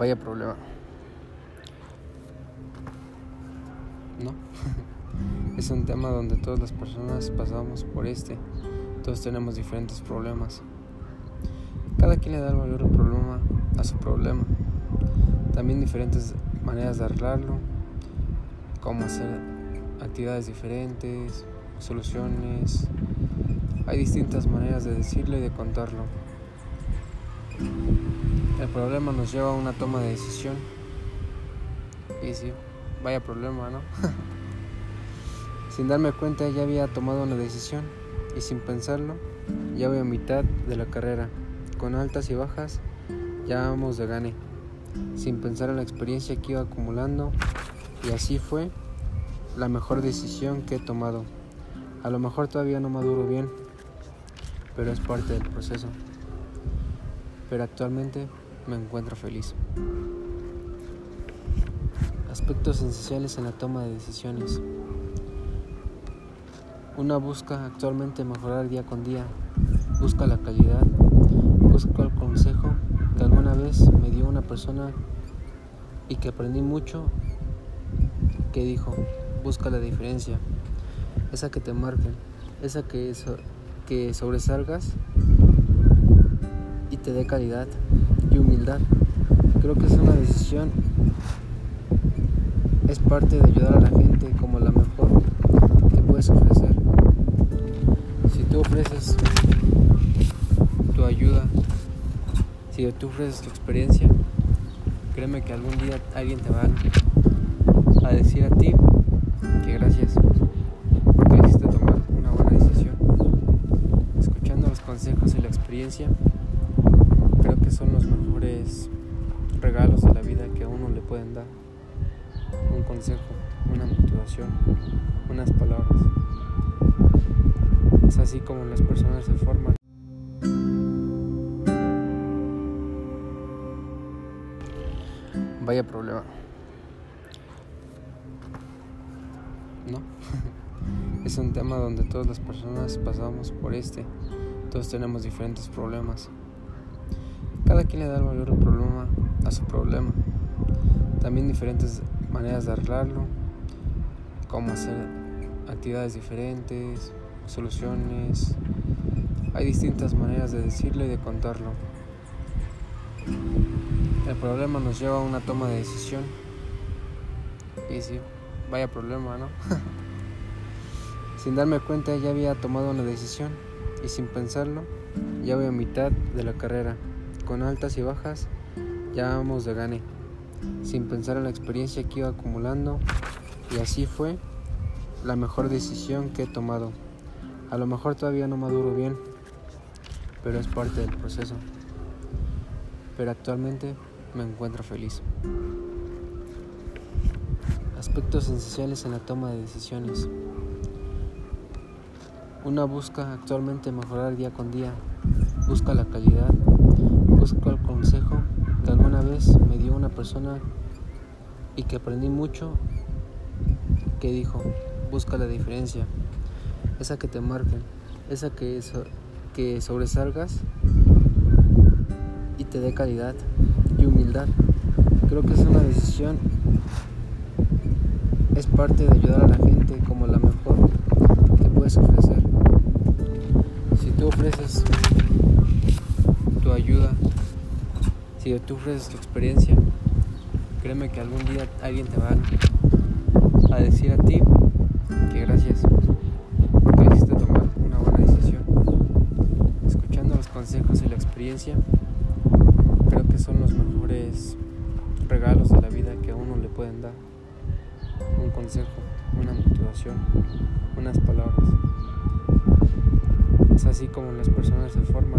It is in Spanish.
Vaya problema. ¿No? es un tema donde todas las personas pasamos por este. Todos tenemos diferentes problemas. Cada quien le da el valor del problema a su problema. También diferentes maneras de arreglarlo. Cómo hacer actividades diferentes, soluciones. Hay distintas maneras de decirlo y de contarlo. El problema nos lleva a una toma de decisión. Y sí, vaya problema, ¿no? sin darme cuenta ya había tomado una decisión y sin pensarlo ya voy a mitad de la carrera. Con altas y bajas ya vamos de gane. Sin pensar en la experiencia que iba acumulando y así fue la mejor decisión que he tomado. A lo mejor todavía no maduro bien, pero es parte del proceso. Pero actualmente me encuentro feliz. Aspectos esenciales en la toma de decisiones. Una busca actualmente mejorar día con día, busca la calidad, busca el consejo que alguna vez me dio una persona y que aprendí mucho, que dijo, busca la diferencia, esa que te marque, esa que, que sobresalgas y te dé calidad y humildad. Creo que es una decisión, es parte de ayudar a la gente como la mejor que puedes ofrecer. Si tú ofreces tu ayuda, si tú ofreces tu experiencia, créeme que algún día alguien te va a decir a ti que gracias porque hiciste tomar una buena decisión. Escuchando los consejos y la experiencia, son los mejores regalos de la vida que a uno le pueden dar. Un consejo, una motivación, unas palabras. Es así como las personas se forman. Vaya problema. ¿No? es un tema donde todas las personas pasamos por este. Todos tenemos diferentes problemas. Cada quien le da el valor del problema a su problema. También diferentes maneras de arreglarlo. Cómo hacer actividades diferentes, soluciones. Hay distintas maneras de decirlo y de contarlo. El problema nos lleva a una toma de decisión. Y sí, vaya problema, ¿no? sin darme cuenta ya había tomado una decisión y sin pensarlo ya voy a mitad de la carrera. Con altas y bajas ya vamos de gane. Sin pensar en la experiencia que iba acumulando y así fue la mejor decisión que he tomado. A lo mejor todavía no maduro bien, pero es parte del proceso. Pero actualmente me encuentro feliz. Aspectos esenciales en la toma de decisiones. Una busca actualmente mejorar día con día, busca la calidad, busca el consejo que alguna vez me dio una persona y que aprendí mucho, que dijo, busca la diferencia, esa que te marque, esa que, que sobresalgas y te dé calidad y humildad. Creo que es una decisión, es parte de ayudar a la gente como la mejor que puedes ofrecer. Si tú ofreces ayuda, si tú ofreces tu experiencia, créeme que algún día alguien te va a decir a ti que gracias porque hiciste tomar una buena decisión. Escuchando los consejos y la experiencia, creo que son los mejores regalos de la vida que a uno le pueden dar. Un consejo, una motivación, unas palabras. Es así como las personas se forman.